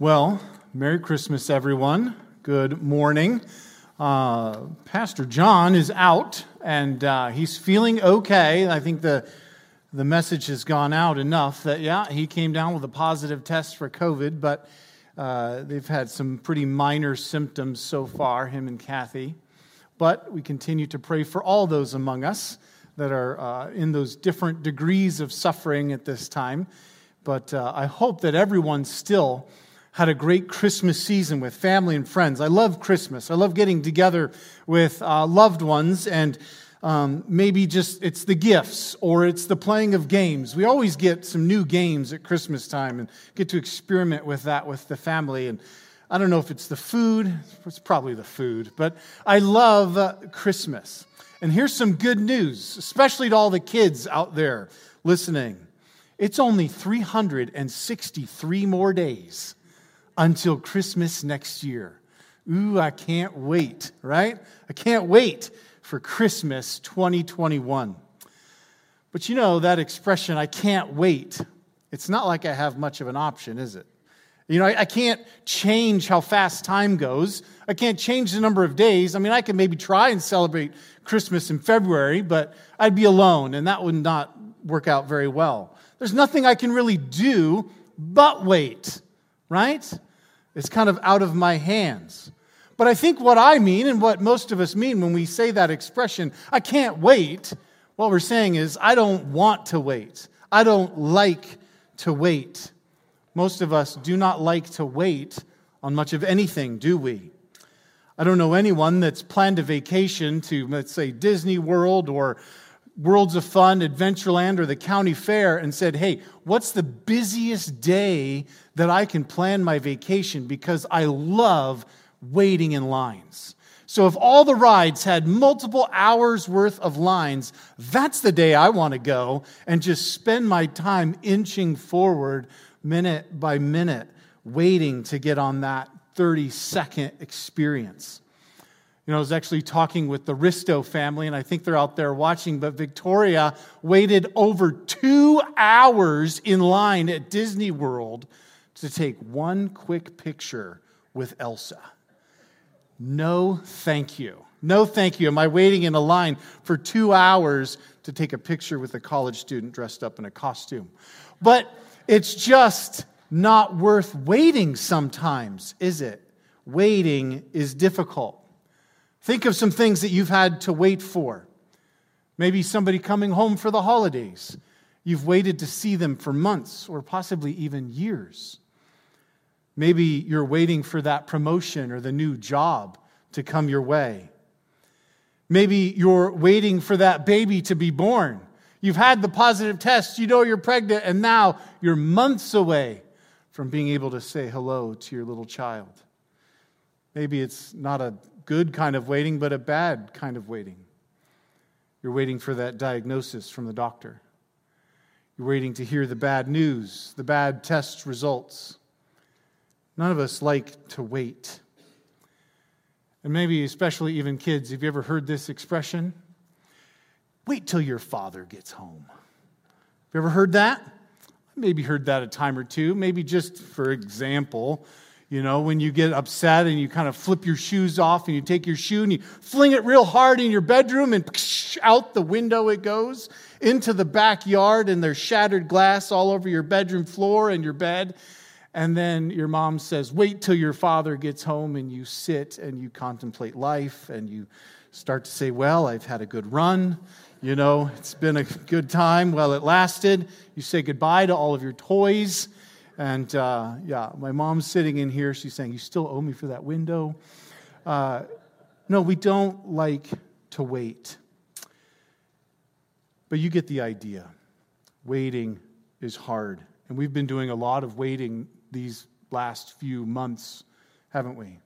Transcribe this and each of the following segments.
Well, Merry Christmas, everyone. Good morning. Uh, Pastor John is out and uh, he's feeling okay. I think the, the message has gone out enough that, yeah, he came down with a positive test for COVID, but uh, they've had some pretty minor symptoms so far, him and Kathy. But we continue to pray for all those among us that are uh, in those different degrees of suffering at this time. But uh, I hope that everyone still had a great Christmas season with family and friends. I love Christmas. I love getting together with uh, loved ones and um, maybe just it's the gifts or it's the playing of games. We always get some new games at Christmas time and get to experiment with that with the family. And I don't know if it's the food, it's probably the food, but I love uh, Christmas. And here's some good news, especially to all the kids out there listening. It's only 363 more days until Christmas next year. Ooh, I can't wait, right? I can't wait for Christmas 2021. But you know, that expression, I can't wait, it's not like I have much of an option, is it? You know, I, I, can't change how fast time goes. I can't change the number of days. I mean, I could maybe try and celebrate Christmas in February, but I'd be alone, and that would not work out very well. There's nothing I can really do but wait, right? It's kind of out of my hands. But I think what I mean and what most of us mean when we say that expression, I can't wait, what we're saying is, I don't want to wait. I don't like to wait. Most of us do not like to wait on much of anything, do we? I don't know anyone that's planned a vacation to, let's say, Disney World or Worlds of Fun, Adventureland, or the county fair and said, Hey, what's the busiest day that I can plan my vacation? Because I love waiting in lines. So if all the rides had multiple hours worth of lines, that's the day I want to go and just spend my time inching forward minute by minute, waiting to get on that 30 second experience. You know, I was actually talking with the Risto family, and I think they're out there watching, but Victoria waited over two hours in line at Disney World to take one quick picture with Elsa. No, thank you. No, thank you. Am I waiting in a line for two hours to take a picture with a college student dressed up in a costume? But it's just not worth waiting sometimes, is it? Waiting is difficult. Think of some things that you've had to wait for. Maybe somebody coming home for the holidays. You've waited to see them for months or possibly even years. Maybe you're waiting for that promotion or the new job to come your way. Maybe you're waiting for that baby to be born. You've had the positive test, you know you're pregnant, and now you're months away from being able to say hello to your little child. Maybe it's not a good kind of waiting, but a bad kind of waiting. You're waiting for that diagnosis from the doctor. You're waiting to hear the bad news, the bad test results. None of us like to wait. And maybe, especially even kids, have you ever heard this expression? Wait till your father gets home. Have you ever heard that? Maybe heard that a time or two. Maybe just for example, you know, when you get upset and you kind of flip your shoes off and you take your shoe and you fling it real hard in your bedroom and out the window it goes into the backyard and there's shattered glass all over your bedroom floor and your bed. And then your mom says, Wait till your father gets home, and you sit and you contemplate life and you start to say, Well, I've had a good run. You know, it's been a good time while it lasted. You say goodbye to all of your toys and uh, yeah, my mom's sitting in here. She's saying, You still owe me for that window. Uh, no, we don't like to wait. But you get the idea. Waiting is hard. And we've been doing a lot of waiting these last few months, haven't we?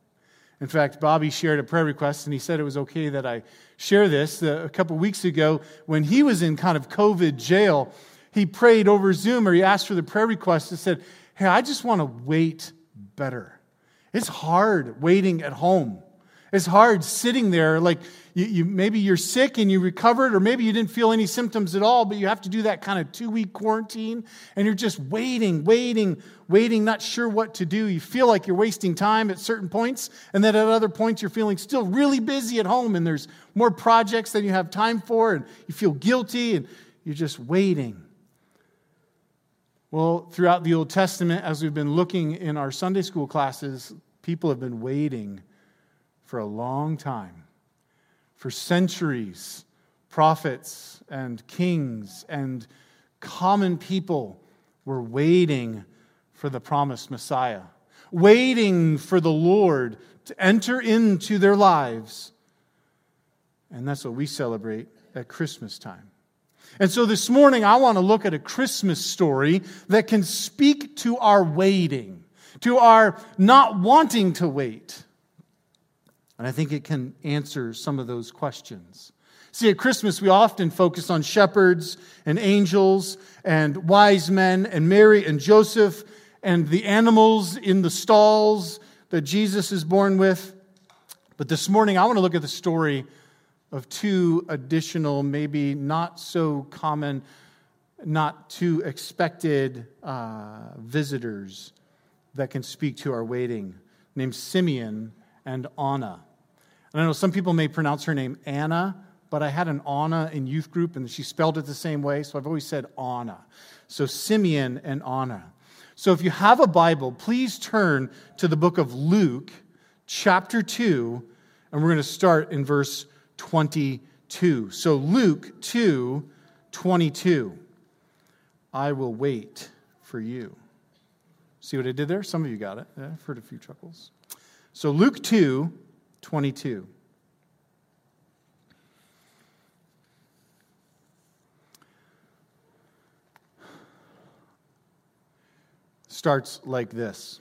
In fact, Bobby shared a prayer request, and he said it was okay that I share this. A couple weeks ago, when he was in kind of COVID jail, he prayed over Zoom, or he asked for the prayer request and said, Hey, I just want to wait better. It's hard waiting at home. It's hard sitting there like you, you, maybe you're sick and you recovered, or maybe you didn't feel any symptoms at all, but you have to do that kind of two week quarantine and you're just waiting, waiting, waiting, not sure what to do. You feel like you're wasting time at certain points, and then at other points you're feeling still really busy at home and there's more projects than you have time for, and you feel guilty and you're just waiting. Well, throughout the Old Testament, as we've been looking in our Sunday school classes, people have been waiting for a long time. For centuries, prophets and kings and common people were waiting for the promised Messiah, waiting for the Lord to enter into their lives. And that's what we celebrate at Christmas time. And so this morning, I want to look at a Christmas story that can speak to our waiting, to our not wanting to wait. And I think it can answer some of those questions. See, at Christmas, we often focus on shepherds and angels and wise men and Mary and Joseph and the animals in the stalls that Jesus is born with. But this morning, I want to look at the story of two additional, maybe not so common, not too expected uh, visitors that can speak to our waiting, named Simeon and Anna. And I know some people may pronounce her name Anna, but I had an Anna in youth group and she spelled it the same way, so I've always said Anna. So Simeon and Anna. So if you have a Bible, please turn to the book of Luke, chapter 2, and we're going to start in verse 22. So Luke 2, 22. I will wait for you. See what I did there? Some of you got it. Yeah, I've heard a few chuckles. So Luke 2, 22. Starts like this.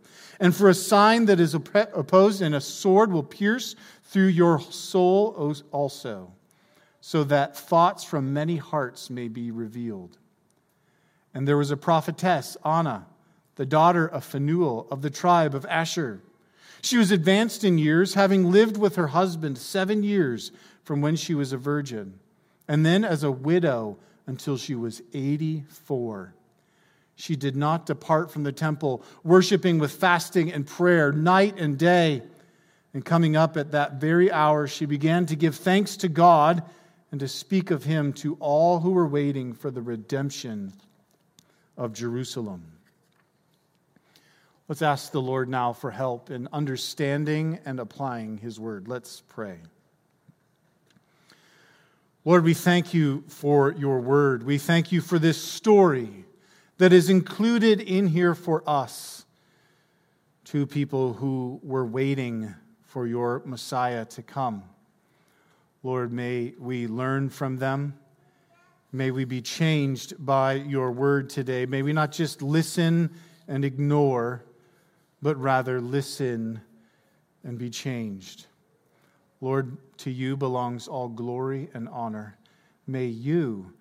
and for a sign that is opposed, and a sword will pierce through your soul also, so that thoughts from many hearts may be revealed. And there was a prophetess, Anna, the daughter of Phanuel of the tribe of Asher. She was advanced in years, having lived with her husband seven years from when she was a virgin, and then as a widow until she was 84. She did not depart from the temple, worshiping with fasting and prayer night and day. And coming up at that very hour, she began to give thanks to God and to speak of him to all who were waiting for the redemption of Jerusalem. Let's ask the Lord now for help in understanding and applying His word. Let's pray. Lord, we thank you for your word. We thank you for this story that is included in here for us, two people who were waiting for your Messiah to come. Lord, may we learn from them. May we be changed by your word today. May we not just listen and ignore, but rather listen and be changed. Lord, to you belongs all glory and honor. May you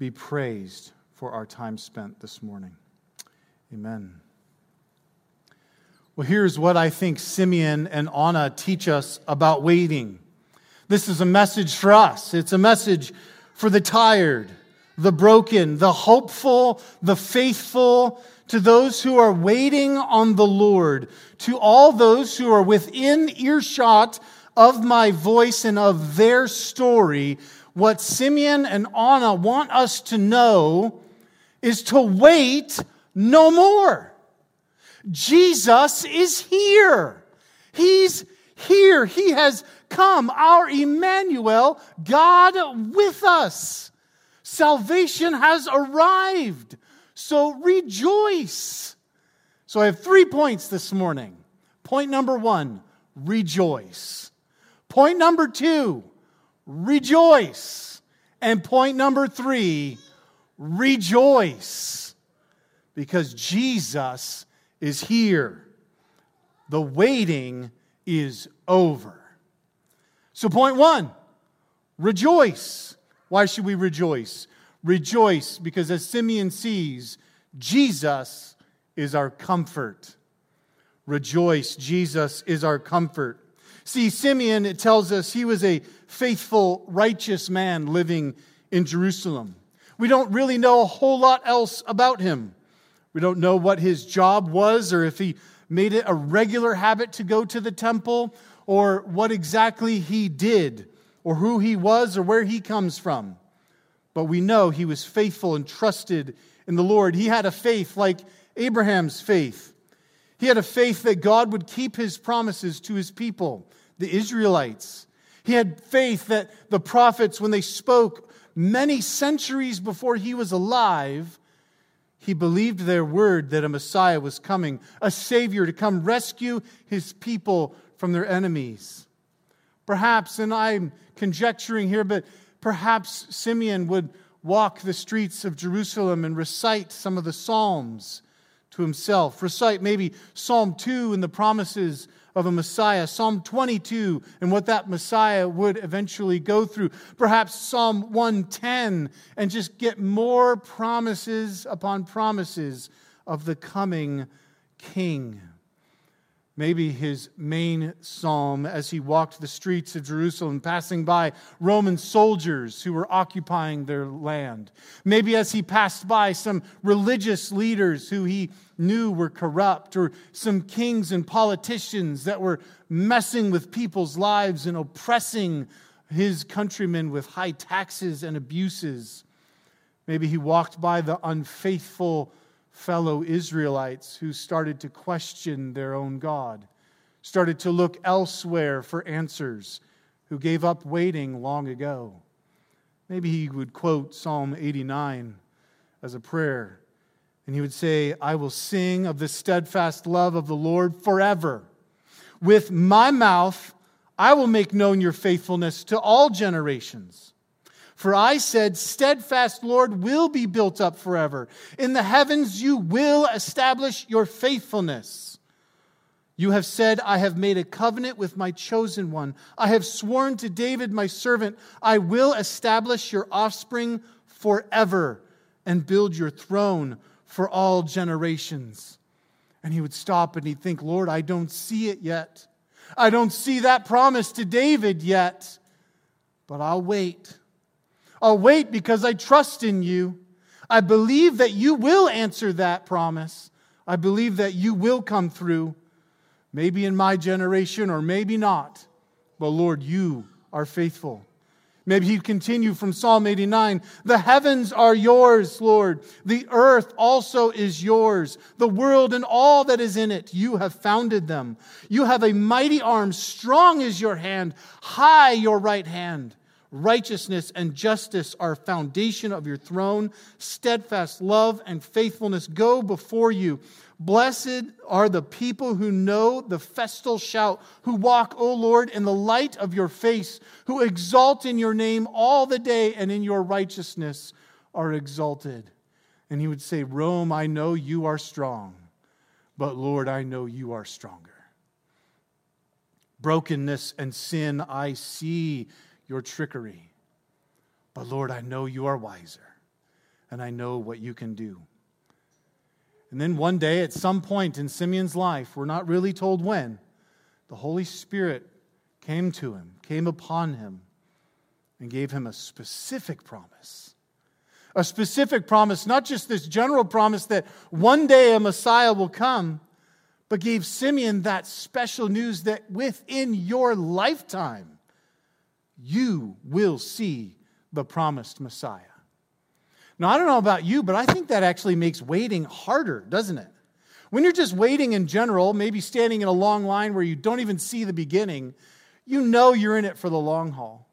be praised for our time spent this morning. Amen. Well, here's what I think Simeon and Anna teach us about waiting. This is a message for us. It's a message for the tired, the broken, the hopeful, the faithful, to those who are waiting on the Lord, to all those who are within earshot of my voice and of their story, what Simeon and Anna want us to know is to wait no more. Jesus is here. He's here. He has come, our Emmanuel, God with us. Salvation has arrived. So rejoice. So I have three points this morning. Point number one rejoice. Point number two rejoice. And point number three rejoice. Because Jesus is here. The waiting is over. So, point one rejoice. Why should we rejoice? Rejoice because as Simeon sees, Jesus is our comfort. Rejoice, Jesus is our comfort. See, Simeon, it tells us he was a faithful, righteous man living in Jerusalem. We don't really know a whole lot else about him. We don't know what his job was or if he made it a regular habit to go to the temple or what exactly he did or who he was or where he comes from but we know he was faithful and trusted in the Lord. He had a faith like Abraham's faith. He had a faith that God would keep his promises to his people, the Israelites. He had faith that the prophets, when they spoke many centuries before he was alive, he believed their word that a Messiah was coming, a Savior to come rescue his people from their enemies. Perhaps, and I'm conjecturing here, but perhaps Simeon would walk the streets of Jerusalem and recite some of the Psalms to himself. Recite maybe Psalm 2 and the promises of a Messiah, Psalm 22 and what that Messiah would eventually go through, perhaps Psalm 110, and just get more promises upon promises of the coming King. Maybe his main psalm as he walked the streets of Jerusalem, passing by Roman soldiers who were occupying their land. Maybe as he passed by some religious leaders who he knew were corrupt, or some kings and politicians that were messing with people's lives and oppressing his countrymen with high taxes and abuses. Maybe he walked by the unfaithful fellow Israelites who started to question their own God, started to look elsewhere for answers, who gave up waiting long ago. Maybe he would quote Psalm 89 as a prayer, and he would say, I will sing of the steadfast love of the Lord forever. With my mouth, I will make known your faithfulness to all generations. For I said, Steadfast Lord will be built up forever. In the heavens you will establish your faithfulness. You have said, I have made a covenant with my chosen one. I have sworn to David, my servant, I will establish your offspring forever and build your throne for all generations. And he would stop and he'd think, Lord, I don't see it yet. I don't see that promise to David yet, but I'll wait. I'll wait because I trust in you. I believe that you will answer that promise. I believe that you will come through, maybe in my generation or maybe not. But Lord, you are faithful. Maybe he'd continue from Psalm 89 The heavens are yours, Lord. The earth also is yours. The world and all that is in it, you have founded them. You have a mighty arm, strong is your hand, high your right hand. Righteousness and justice are foundation of your throne. Steadfast love and faithfulness go before you. Blessed are the people who know the festal shout, who walk, O Lord, in the light of your face, who exalt in your name all the day, and in your righteousness are exalted. And he would say, Rome, I know you are strong, but Lord, I know you are stronger. brokenness and sin. I see your trickery. But Lord, I know you are wiser, and I know what you can do. And then one day, at some point in Simeon's life, we're not really told when, the Holy Spirit came to him, came upon him, and gave him a specific promise. A specific promise, not just this general promise that one day a Messiah will come, but gave Simeon that special news that within your lifetime, you will see the promised Messiah. Now, I don't know about you, but I think that actually makes waiting harder, doesn't it? When you're just waiting in general, maybe standing in a long line where you don't even see the beginning, you know you're in it for the long haul.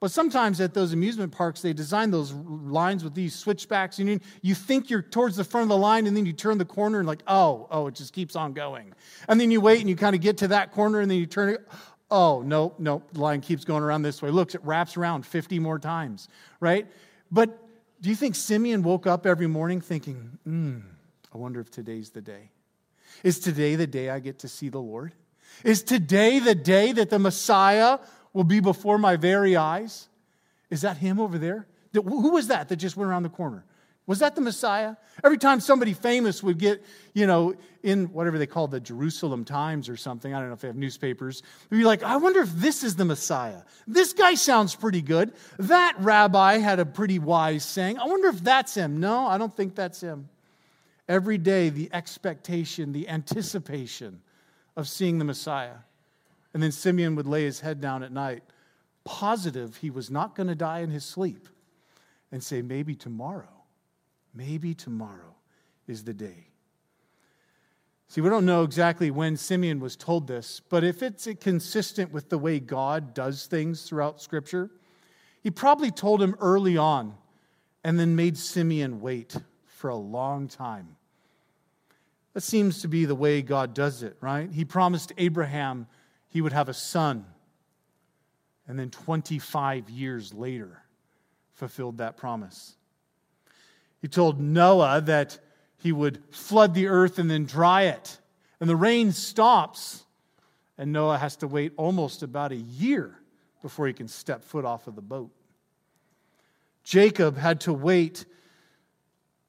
But sometimes at those amusement parks, they design those lines with these switchbacks. You, you think you're towards the front of the line, and then you turn the corner and, like, oh, oh, it just keeps on going. And then you wait and you kind of get to that corner, and then you turn it. Oh, no, no, the line keeps going around this way. Looks, it wraps around 50 more times, right? But do you think Simeon woke up every morning thinking, hmm, I wonder if today's the day? Is today the day I get to see the Lord? Is today the day that the Messiah will be before my very eyes. Is that him over there? Who was that that just went around the corner? Was that the Messiah? Every time somebody famous would get, you know, in whatever they call the Jerusalem Times or something, I don't know if they have newspapers, they'd be like, I wonder if this is the Messiah. This guy sounds pretty good. That rabbi had a pretty wise saying. I wonder if that's him. No, I don't think that's him. Every day, the expectation, the anticipation of seeing the Messiah. And then Simeon would lay his head down at night, positive he was not going to die in his sleep, and say, Maybe tomorrow, maybe tomorrow is the day. See, we don't know exactly when Simeon was told this, but if it's consistent with the way God does things throughout Scripture, he probably told him early on and then made Simeon wait for a long time. That seems to be the way God does it, right? He promised Abraham he would have a son. And then 25 years later, fulfilled that promise. He told Noah that he would flood the earth and then dry it. And the rain stops, and Noah has to wait almost about a year before he can step foot off of the boat. Jacob had to wait.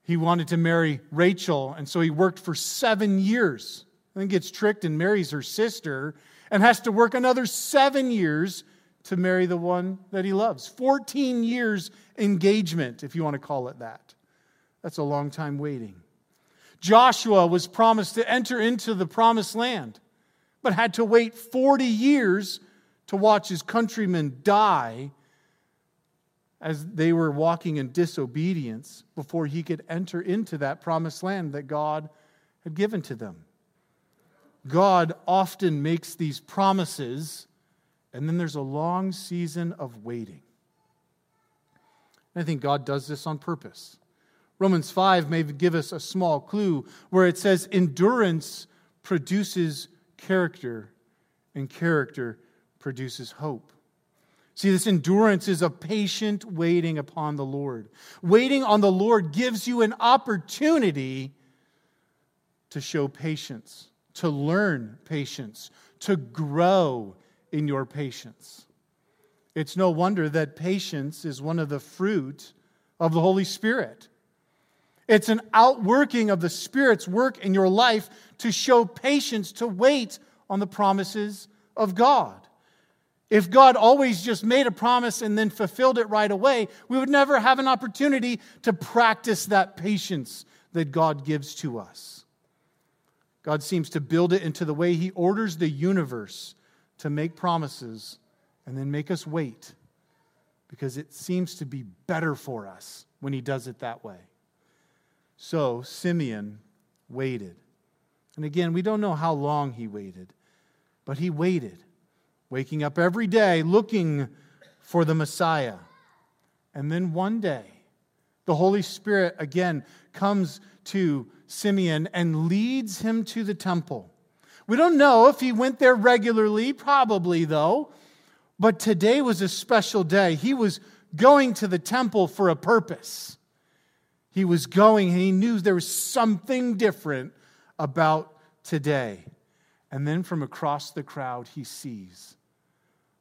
He wanted to marry Rachel, and so he worked for seven years. Then gets tricked and marries her sister, and has to work another seven years to marry the one that he loves. 14 years engagement, if you want to call it that. That's a long time waiting. Joshua was promised to enter into the promised land, but had to wait 40 years to watch his countrymen die as they were walking in disobedience before he could enter into that promised land that God had given to them. God often makes these promises, and then there's a long season of waiting. I think God does this on purpose. Romans 5 may give us a small clue where it says, Endurance produces character, and character produces hope. See, this endurance is a patient waiting upon the Lord. Waiting on the Lord gives you an opportunity to show patience to learn patience, to grow in your patience. It's no wonder that patience is one of the fruit of the Holy Spirit. It's an outworking of the Spirit's work in your life to show patience, to wait on the promises of God. If God always just made a promise and then fulfilled it right away, we would never have an opportunity to practice that patience that God gives to us. God seems to build it into the way He orders the universe to make promises and then make us wait because it seems to be better for us when He does it that way. So Simeon waited. And again, we don't know how long he waited, but he waited, waking up every day looking for the Messiah. And then one day, the Holy Spirit again comes to Simeon and leads him to the temple. We don't know if he went there regularly, probably though, but today was a special day. He was going to the temple for a purpose. He was going and he knew there was something different about today. And then from across the crowd, he sees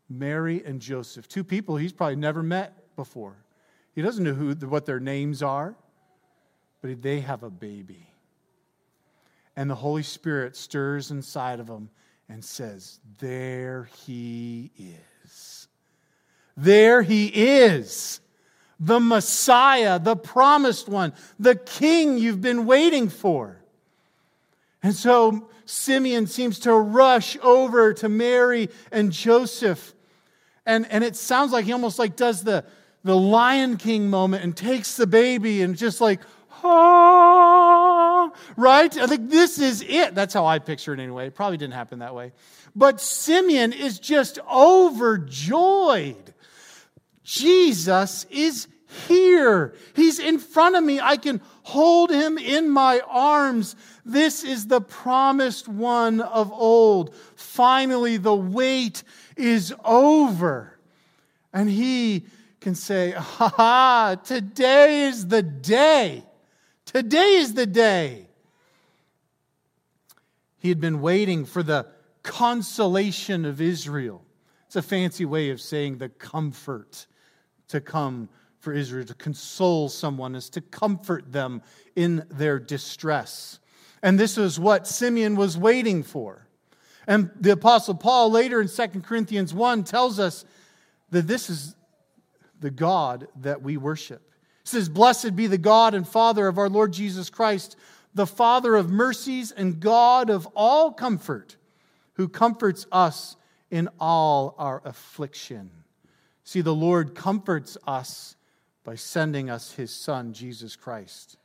Mary and Joseph, two people he's probably never met before. He doesn't know who, what their names are, but they have a baby. And the Holy Spirit stirs inside of him and says, There he is. There he is. The Messiah, the promised one, the king you've been waiting for. And so Simeon seems to rush over to Mary and Joseph. And, and it sounds like he almost like does the, the Lion King moment and takes the baby and just like, ah, right? I think this is it. That's how I picture it anyway. It probably didn't happen that way. But Simeon is just overjoyed. Jesus is here. He's in front of me. I can hold him in my arms. This is the promised one of old. Finally, the wait is over. And he can say, Ha ha, today is the day. Today is the day. He had been waiting for the consolation of Israel. It's a fancy way of saying the comfort to come for Israel. To console someone is to comfort them in their distress. And this is what Simeon was waiting for. And the Apostle Paul later in 2 Corinthians 1 tells us that this is the God that we worship. He says, Blessed be the God and Father of our Lord Jesus Christ, the Father of mercies and God of all comfort, who comforts us in all our affliction. See, the Lord comforts us by sending us his Son, Jesus Christ.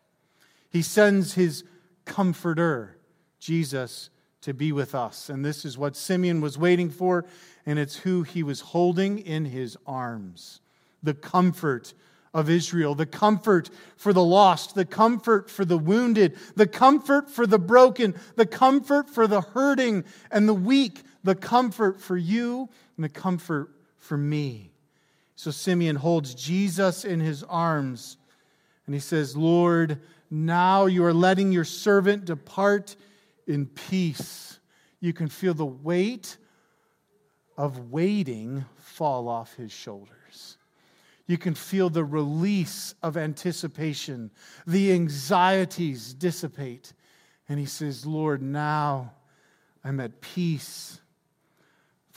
He sends his comforter, Jesus, to be with us. And this is what Simeon was waiting for, and it's who he was holding in his arms the comfort of Israel, the comfort for the lost, the comfort for the wounded, the comfort for the broken, the comfort for the hurting and the weak, the comfort for you, and the comfort for me. So Simeon holds Jesus in his arms and he says, Lord, now you are letting your servant depart in peace. You can feel the weight of waiting fall off his shoulders. You can feel the release of anticipation. The anxieties dissipate. And he says, Lord, now I'm at peace.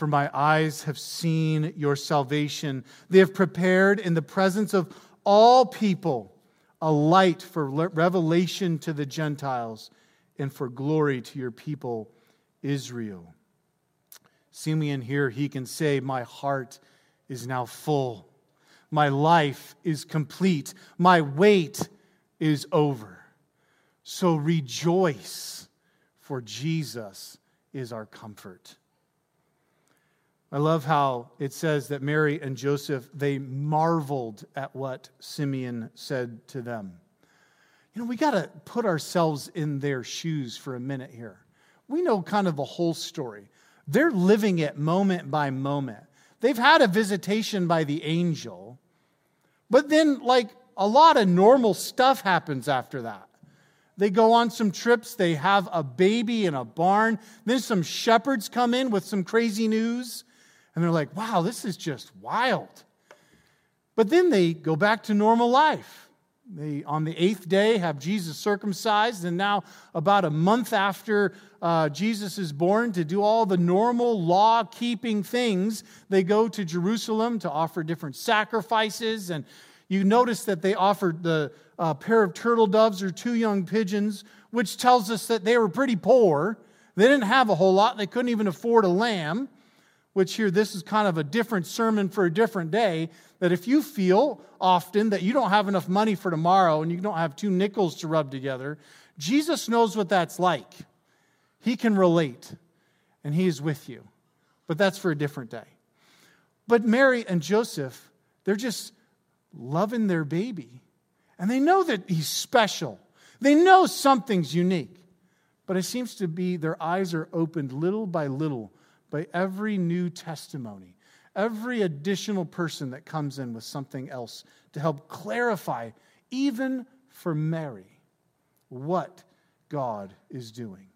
For my eyes have seen your salvation. They have prepared in the presence of all people a light for revelation to the Gentiles and for glory to your people, Israel. Simeon here, he can say, My heart is now full. My life is complete. My wait is over. So rejoice, for Jesus is our comfort. I love how it says that Mary and Joseph, they marveled at what Simeon said to them. You know, we got to put ourselves in their shoes for a minute here. We know kind of the whole story. They're living it moment by moment. They've had a visitation by the angel, but then, like, a lot of normal stuff happens after that. They go on some trips, they have a baby in a barn. Then some shepherds come in with some crazy news. And they're like, wow, this is just wild. But then they go back to normal life. They, on the eighth day, have Jesus circumcised, and now, about a month after uh, Jesus is born, to do all the normal law keeping things, they go to Jerusalem to offer different sacrifices. And you notice that they offered the uh, pair of turtle doves or two young pigeons, which tells us that they were pretty poor. They didn't have a whole lot, they couldn't even afford a lamb which here this is kind of a different sermon for a different day that if you feel often that you don't have enough money for tomorrow and you don't have two nickels to rub together jesus knows what that's like. He can relate and he is with you. But that's for a different day. But mary and joseph they're just loving their baby. And they know that he's special. They know something's unique. But it seems to be their eyes are opened little by little by every new testimony, every additional person that comes in with something else to help clarify, even for Mary, what God is doing.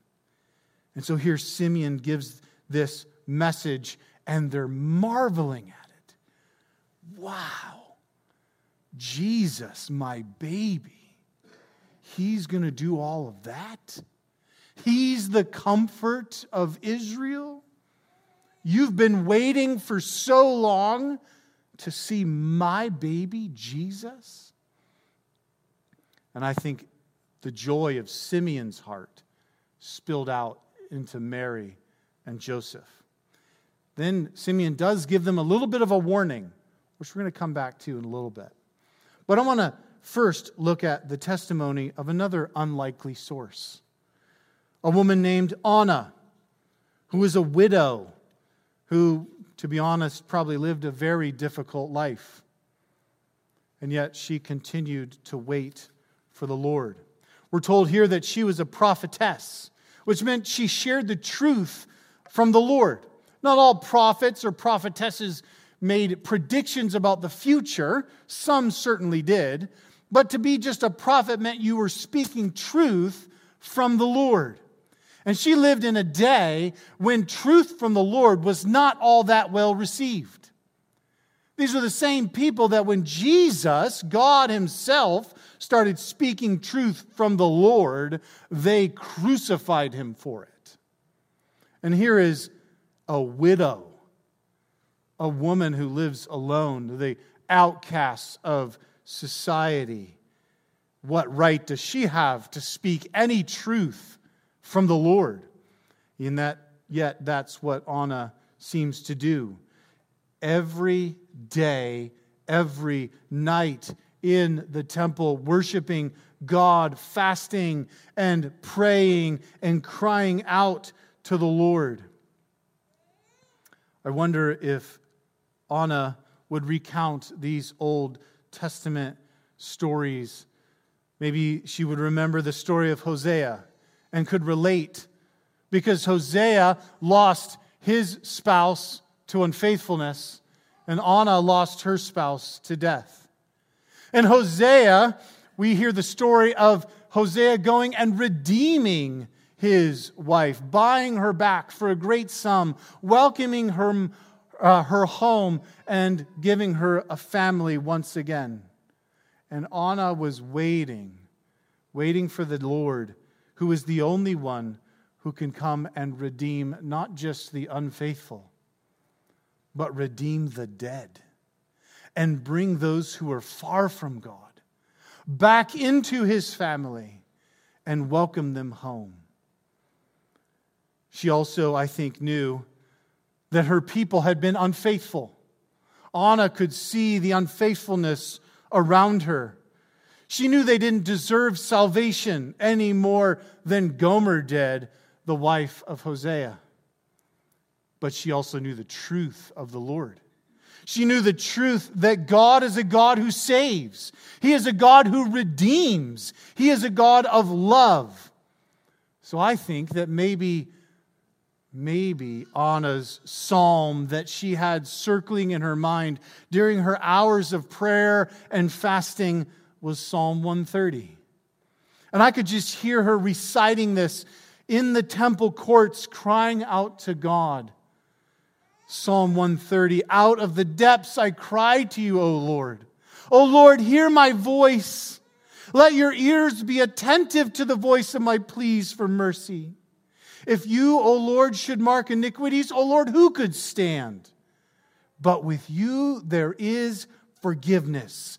And so here Simeon gives this message, and they're marveling at it. Wow, Jesus, my baby, he's going to do all of that? He's the comfort of Israel? You've been waiting for so long to see my baby, Jesus? And I think the joy of Simeon's heart spilled out into Mary and Joseph. Then Simeon does give them a little bit of a warning, which we're going to come back to in a little bit. But I want to first look at the testimony of another unlikely source a woman named Anna, who was a widow, who, to be honest, probably lived a very difficult life. And yet she continued to wait for the Lord. We're told here that she was a prophetess, which meant she shared the truth from the Lord. Not all prophets or prophetesses made predictions about the future, some certainly did, but to be just a prophet meant you were speaking truth from the Lord. And she lived in a day when truth from the Lord was not all that well received. These were the same people that when Jesus, God Himself, started speaking truth from the Lord, they crucified Him for it. And here is a widow, a woman who lives alone, the outcasts of society. What right does she have to speak any truth from the Lord? In that, yet that's what Anna seems to do. Every day, every night in the temple, worshiping God, fasting and praying and crying out to the Lord. I wonder if Anna would recount these Old Testament stories. Maybe she would remember the story of Hosea and could relate because Hosea lost his spouse to unfaithfulness and Anna lost her spouse to death. In Hosea, we hear the story of Hosea going and redeeming his wife, buying her back for a great sum, welcoming her, uh, her home, and giving her a family once again. And Anna was waiting, waiting for the Lord, who is the only one who can come and redeem not just the unfaithful, but redeem the dead and bring those who are far from God back into his family and welcome them home. She also, I think, knew that her people had been unfaithful. Anna could see the unfaithfulness around her. She knew they didn't deserve salvation any more than Gomer did, the wife of Hosea. But she also knew the truth of the Lord. She knew the truth that God is a God who saves. He is a God who redeems. He is a God of love. So I think that maybe maybe Anna's psalm that she had circling in her mind during her hours of prayer and fasting was Psalm 130. And I could just hear her reciting this in the temple courts, crying out to God. Psalm 130 Out of the depths I cry to you, O Lord. O Lord, hear my voice. Let your ears be attentive to the voice of my pleas for mercy. If you, O Lord, should mark iniquities, O Lord, who could stand? But with you there is forgiveness,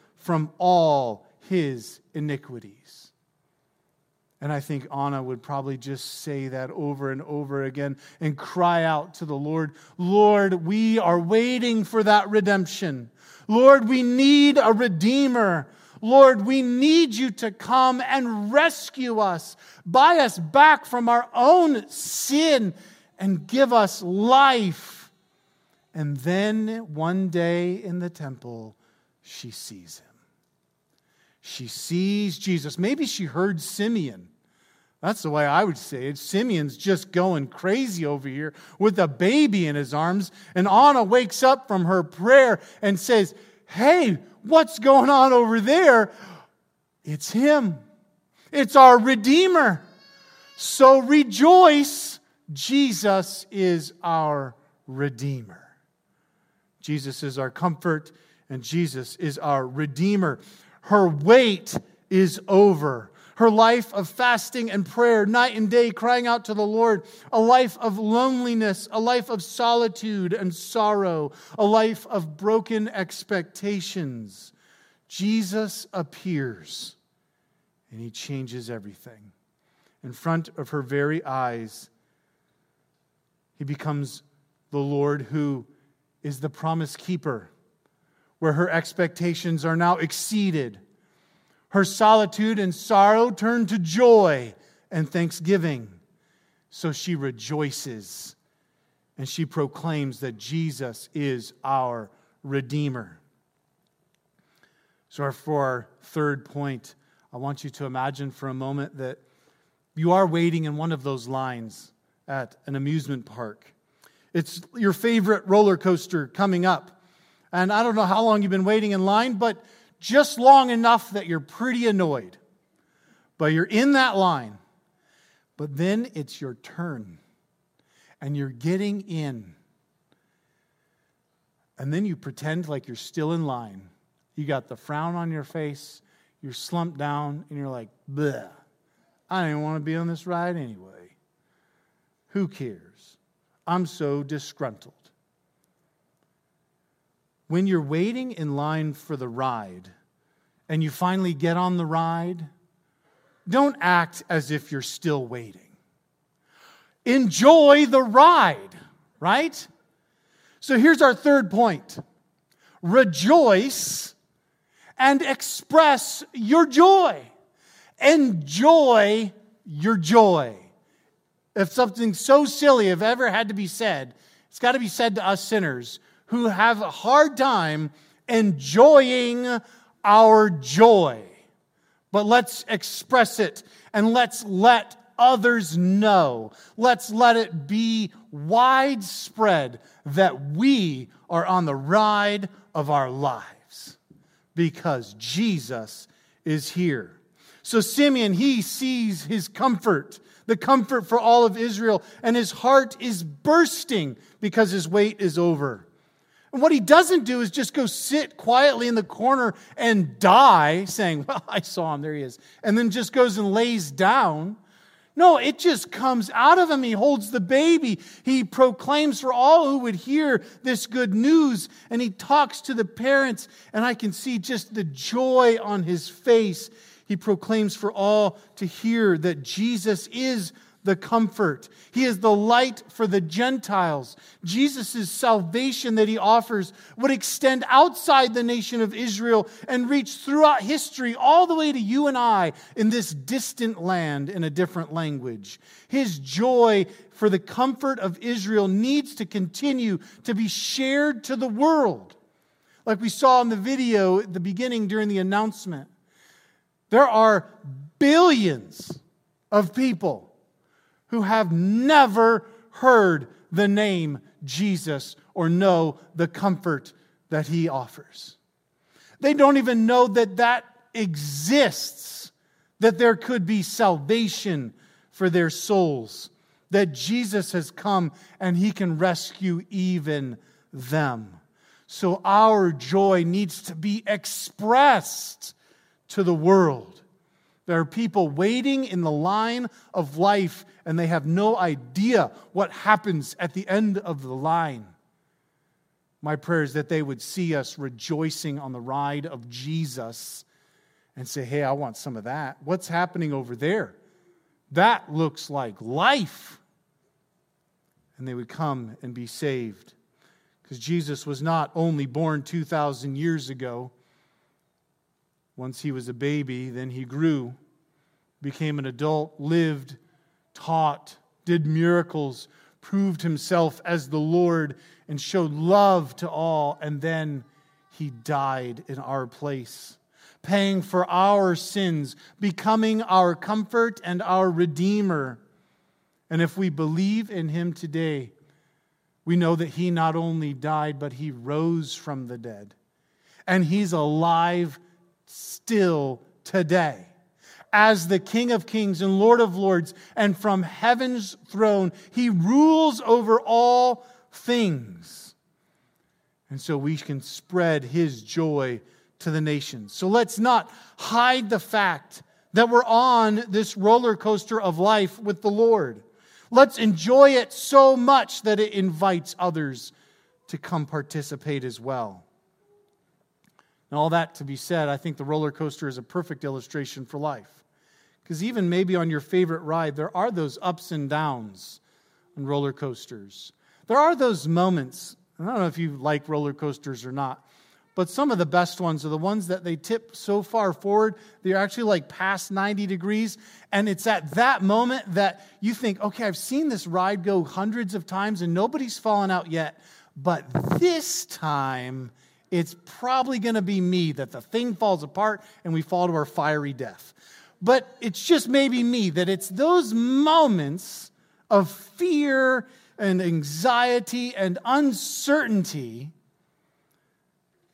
from all his iniquities. And I think Anna would probably just say that over and over again and cry out to the Lord Lord, we are waiting for that redemption. Lord, we need a redeemer. Lord, we need you to come and rescue us, buy us back from our own sin, and give us life. And then one day in the temple, she sees him. She sees Jesus. Maybe she heard Simeon. That's the way I would say it. Simeon's just going crazy over here with a baby in his arms. And Anna wakes up from her prayer and says, Hey, what's going on over there? It's him. It's our Redeemer. So rejoice. Jesus is our Redeemer. Jesus is our comfort, and Jesus is our Redeemer. Her wait is over her life of fasting and prayer, night and day, crying out to the Lord, a life of loneliness, a life of solitude and sorrow, a life of broken expectations. Jesus appears and he changes everything. In front of her very eyes, he becomes the Lord who is the promise keeper, where her expectations are now exceeded her solitude and sorrow turn to joy and thanksgiving. So she rejoices and she proclaims that Jesus is our Redeemer. So, for our third point, I want you to imagine for a moment that you are waiting in one of those lines at an amusement park. It's your favorite roller coaster coming up. And I don't know how long you've been waiting in line, but just long enough that you're pretty annoyed. But you're in that line. But then it's your turn, and you're getting in. And then you pretend like you're still in line. You got the frown on your face, you're slumped down, and you're like, bleh, I don't even want to be on this ride anyway. Who cares? I'm so disgruntled when you're waiting in line for the ride and you finally get on the ride, don't act as if you're still waiting. Enjoy the ride, right? So here's our third point rejoice and express your joy. Enjoy your joy. If something so silly have ever had to be said, it's got to be said to us sinners who have a hard time enjoying our joy. But let's express it and let's let others know. Let's let it be widespread that we are on the ride of our lives because Jesus is here. So Simeon, he sees his comfort, the comfort for all of Israel, and his heart is bursting because his wait is over. And what he doesn't do is just go sit quietly in the corner and die, saying, Well, I saw him, there he is, and then just goes and lays down. No, it just comes out of him. He holds the baby. He proclaims for all who would hear this good news, and he talks to the parents, and I can see just the joy on his face. He proclaims for all to hear that Jesus is the comfort. He is the light for the Gentiles. Jesus' salvation that he offers would extend outside the nation of Israel and reach throughout history all the way to you and I in this distant land in a different language. His joy for the comfort of Israel needs to continue to be shared to the world. Like we saw in the video at the beginning during the announcement. There are billions of people who have never heard the name Jesus or know the comfort that he offers. They don't even know that that exists, that there could be salvation for their souls, that Jesus has come and he can rescue even them. So our joy needs to be expressed to the world. There are people waiting in the line of life and they have no idea what happens at the end of the line. My prayer is that they would see us rejoicing on the ride of Jesus and say, Hey, I want some of that. What's happening over there? That looks like life. And they would come and be saved. Because Jesus was not only born 2,000 years ago, Once he was a baby, then he grew, became an adult, lived, taught, did miracles, proved himself as the Lord, and showed love to all. And then he died in our place, paying for our sins, becoming our comfort and our Redeemer. And if we believe in him today, we know that he not only died, but he rose from the dead. And he's alive still today. As the King of Kings and Lord of Lords, and from heaven's throne, he rules over all things. And so we can spread his joy to the nations. So let's not hide the fact that we're on this roller coaster of life with the Lord. Let's enjoy it so much that it invites others to come participate as well. And all that to be said, I think the roller coaster is a perfect illustration for life. Because even maybe on your favorite ride, there are those ups and downs on roller coasters. There are those moments, I don't know if you like roller coasters or not, but some of the best ones are the ones that they tip so far forward, they're actually like past 90 degrees. And it's at that moment that you think, okay, I've seen this ride go hundreds of times and nobody's fallen out yet. But this time, it's probably going to be me that the thing falls apart and we fall to our fiery death. But it's just maybe me that it's those moments of fear and anxiety and uncertainty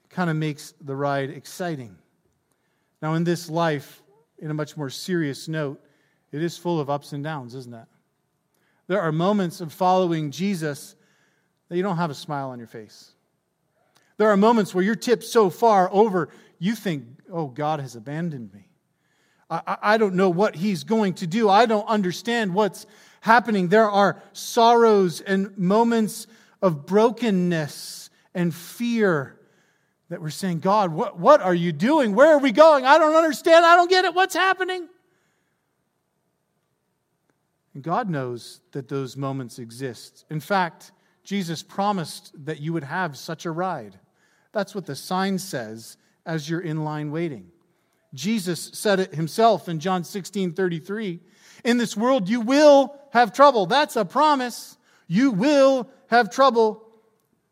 kind of makes the ride exciting. Now, in this life, in a much more serious note, it is full of ups and downs, isn't it? There are moments of following Jesus that you don't have a smile on your face. There are moments where you're tipped so far over, you think, oh, God has abandoned me. I, I don't know what He's going to do. I don't understand what's happening. There are sorrows and moments of brokenness and fear that we're saying, God, what, what are you doing? Where are we going? I don't understand. I don't get it. What's happening? And God knows that those moments exist. In fact, Jesus promised that you would have such a ride. That's what the sign says as you're in line waiting. Jesus said it himself in John 16 33. In this world, you will have trouble. That's a promise. You will have trouble.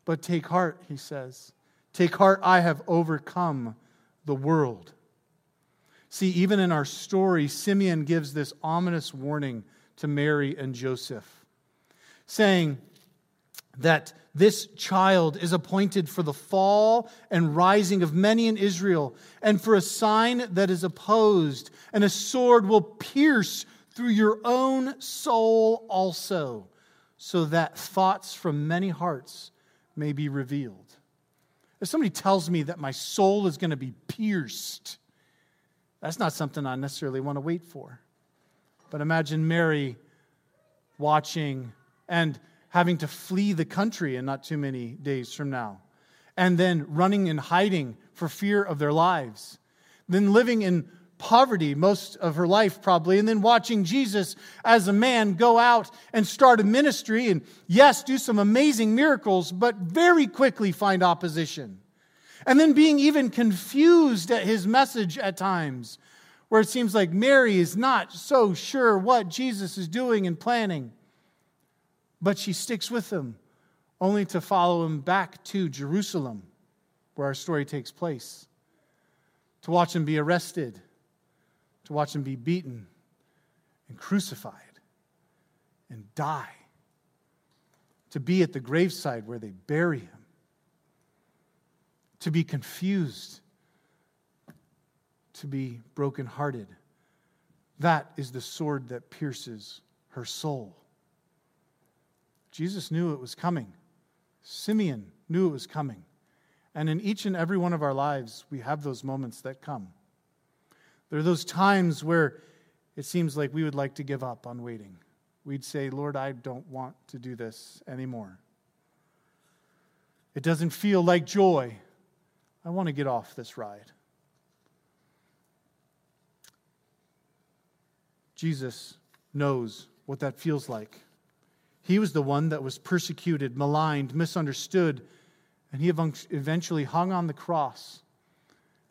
But take heart, he says. Take heart, I have overcome the world. See, even in our story, Simeon gives this ominous warning to Mary and Joseph, saying that this child is appointed for the fall and rising of many in Israel, and for a sign that is opposed, and a sword will pierce through your own soul also, so that thoughts from many hearts may be revealed. If somebody tells me that my soul is going to be pierced, that's not something I necessarily want to wait for. But imagine Mary watching and having to flee the country in not too many days from now, and then running and hiding for fear of their lives, then living in poverty most of her life, probably, and then watching Jesus as a man go out and start a ministry and, yes, do some amazing miracles, but very quickly find opposition. And then being even confused at his message at times, where it seems like Mary is not so sure what Jesus is doing and planning, but she sticks with him, only to follow him back to Jerusalem, where our story takes place, to watch him be arrested to watch him be beaten and crucified and die, to be at the graveside where they bury him, to be confused, to be brokenhearted. That is the sword that pierces her soul. Jesus knew it was coming. Simeon knew it was coming. And in each and every one of our lives, we have those moments that come. There are those times where it seems like we would like to give up on waiting. We'd say, Lord, I don't want to do this anymore. It doesn't feel like joy. I want to get off this ride. Jesus knows what that feels like. He was the one that was persecuted, maligned, misunderstood, and he eventually hung on the cross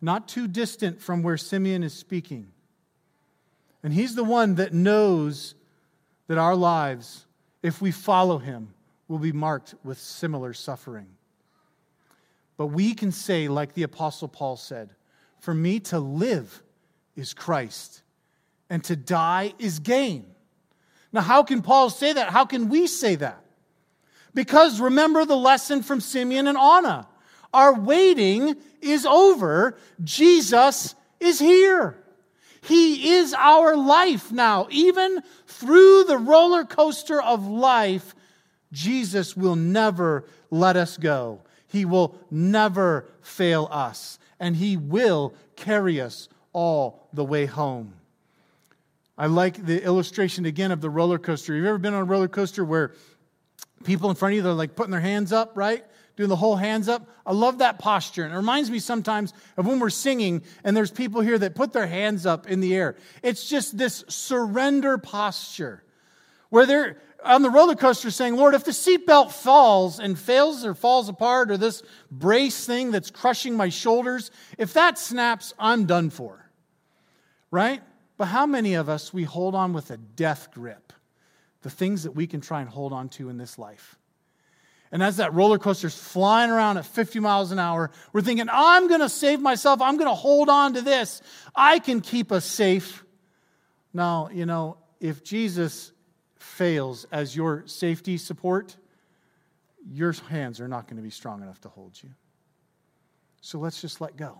not too distant from where Simeon is speaking. And he's the one that knows that our lives, if we follow him, will be marked with similar suffering. But we can say, like the Apostle Paul said, For me to live is Christ, and to die is gain. Now, how can Paul say that? How can we say that? Because remember the lesson from Simeon and Anna. Our waiting is over. Jesus is here. He is our life now. Even through the roller coaster of life, Jesus will never let us go. He will never fail us, and He will carry us all the way home. I like the illustration again of the roller coaster. Have you ever been on a roller coaster where people in front of you, they're like putting their hands up, right? Doing the whole hands up. I love that posture. And it reminds me sometimes of when we're singing and there's people here that put their hands up in the air. It's just this surrender posture where they're on the roller coaster saying, Lord, if the seatbelt falls and fails or falls apart or this brace thing that's crushing my shoulders, if that snaps, I'm done for. Right? But how many of us we hold on with a death grip? The things that we can try and hold on to in this life. And as that roller coaster's flying around at 50 miles an hour, we're thinking, I'm going to save myself. I'm going to hold on to this. I can keep us safe. Now, you know, if Jesus fails as your safety support, your hands are not going to be strong enough to hold you. So let's just let go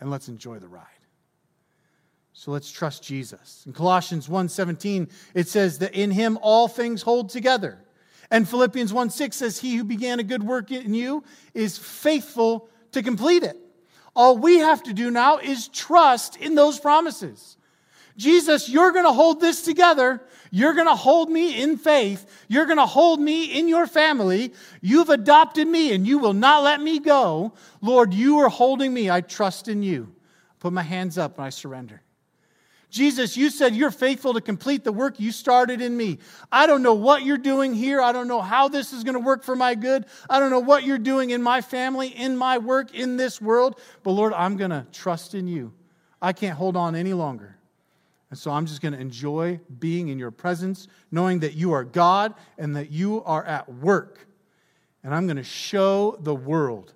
and let's enjoy the ride. So let's trust Jesus. In Colossians 1:17 it says that in him all things hold together. And Philippians 1:6 says he who began a good work in you is faithful to complete it. All we have to do now is trust in those promises. Jesus, you're going to hold this together. You're going to hold me in faith. You're going to hold me in your family. You've adopted me and you will not let me go. Lord, you are holding me. I trust in you. Put my hands up and I surrender. Jesus, you said you're faithful to complete the work you started in me. I don't know what you're doing here. I don't know how this is going to work for my good. I don't know what you're doing in my family, in my work, in this world. But Lord, I'm going to trust in you. I can't hold on any longer. And so I'm just going to enjoy being in your presence, knowing that you are God and that you are at work. And I'm going to show the world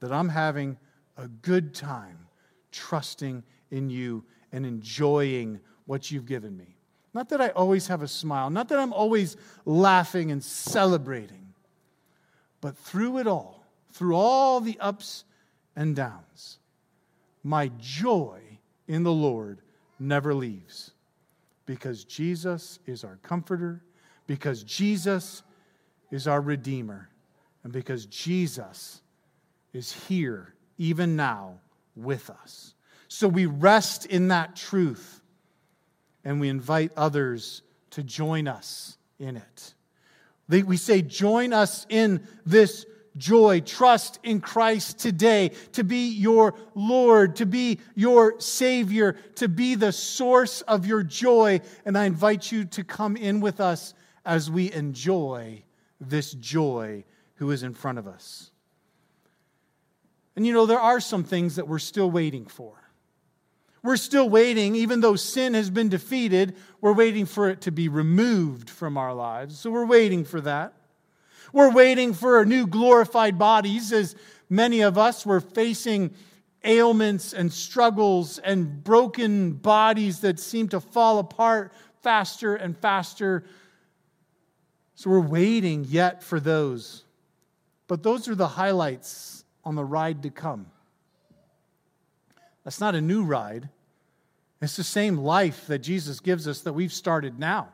that I'm having a good time trusting in you and enjoying what you've given me. Not that I always have a smile, not that I'm always laughing and celebrating, but through it all, through all the ups and downs, my joy in the Lord never leaves because Jesus is our comforter, because Jesus is our Redeemer, and because Jesus is here even now with us. So we rest in that truth and we invite others to join us in it. We say, Join us in this joy. Trust in Christ today to be your Lord, to be your Savior, to be the source of your joy. And I invite you to come in with us as we enjoy this joy who is in front of us. And you know, there are some things that we're still waiting for. We're still waiting, even though sin has been defeated, we're waiting for it to be removed from our lives. So we're waiting for that. We're waiting for new glorified bodies, as many of us were facing ailments and struggles and broken bodies that seem to fall apart faster and faster. So we're waiting yet for those. But those are the highlights on the ride to come. That's not a new ride. It's the same life that Jesus gives us that we've started now.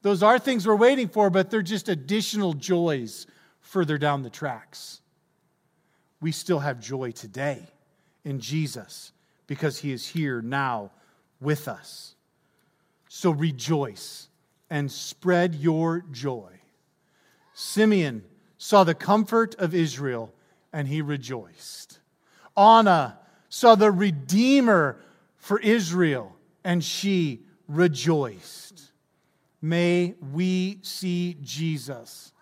Those are things we're waiting for, but they're just additional joys further down the tracks. We still have joy today in Jesus because he is here now with us. So rejoice and spread your joy. Simeon saw the comfort of Israel and he rejoiced. Anna saw the Redeemer for Israel, and she rejoiced. May we see Jesus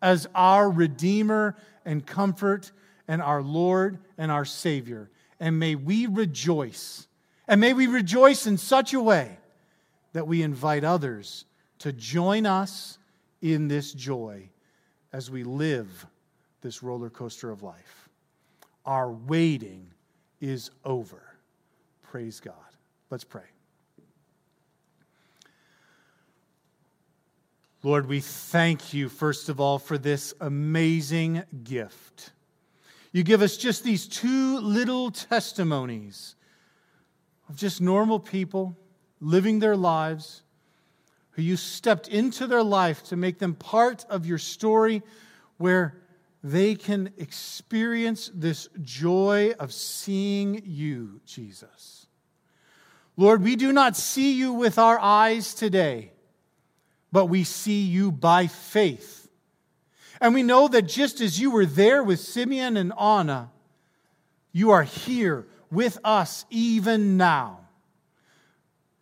as our Redeemer and comfort and our Lord and our Savior. and may we rejoice. And may we rejoice in such a way that we invite others to join us in this joy as we live this roller coaster of life. Our waiting is over. Praise God. Let's pray. Lord, we thank you, first of all, for this amazing gift. You give us just these two little testimonies of just normal people living their lives, who you stepped into their life to make them part of your story where they can experience this joy of seeing you, Jesus. Lord, we do not see you with our eyes today, but we see you by faith. And we know that just as you were there with Simeon and Anna, you are here with us even now.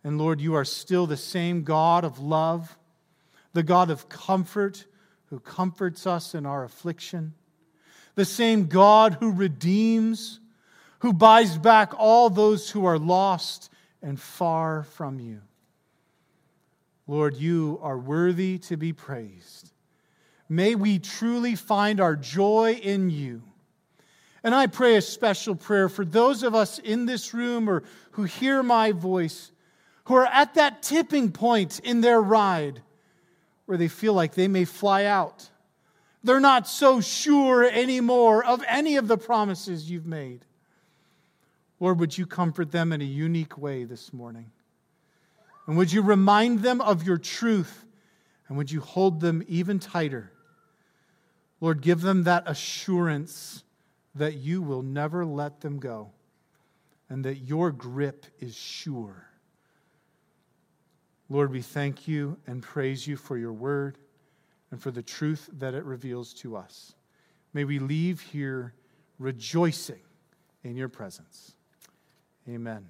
And Lord, you are still the same God of love, the God of comfort who comforts us in our affliction, the same God who redeems, who buys back all those who are lost and far from you. Lord, you are worthy to be praised. May we truly find our joy in you. And I pray a special prayer for those of us in this room or who hear my voice who are at that tipping point in their ride where they feel like they may fly out. They're not so sure anymore of any of the promises you've made. Lord, would you comfort them in a unique way this morning? And would you remind them of your truth? And would you hold them even tighter? Lord, give them that assurance that you will never let them go and that your grip is sure. Lord, we thank you and praise you for your word and for the truth that it reveals to us. May we leave here rejoicing in your presence. Amen.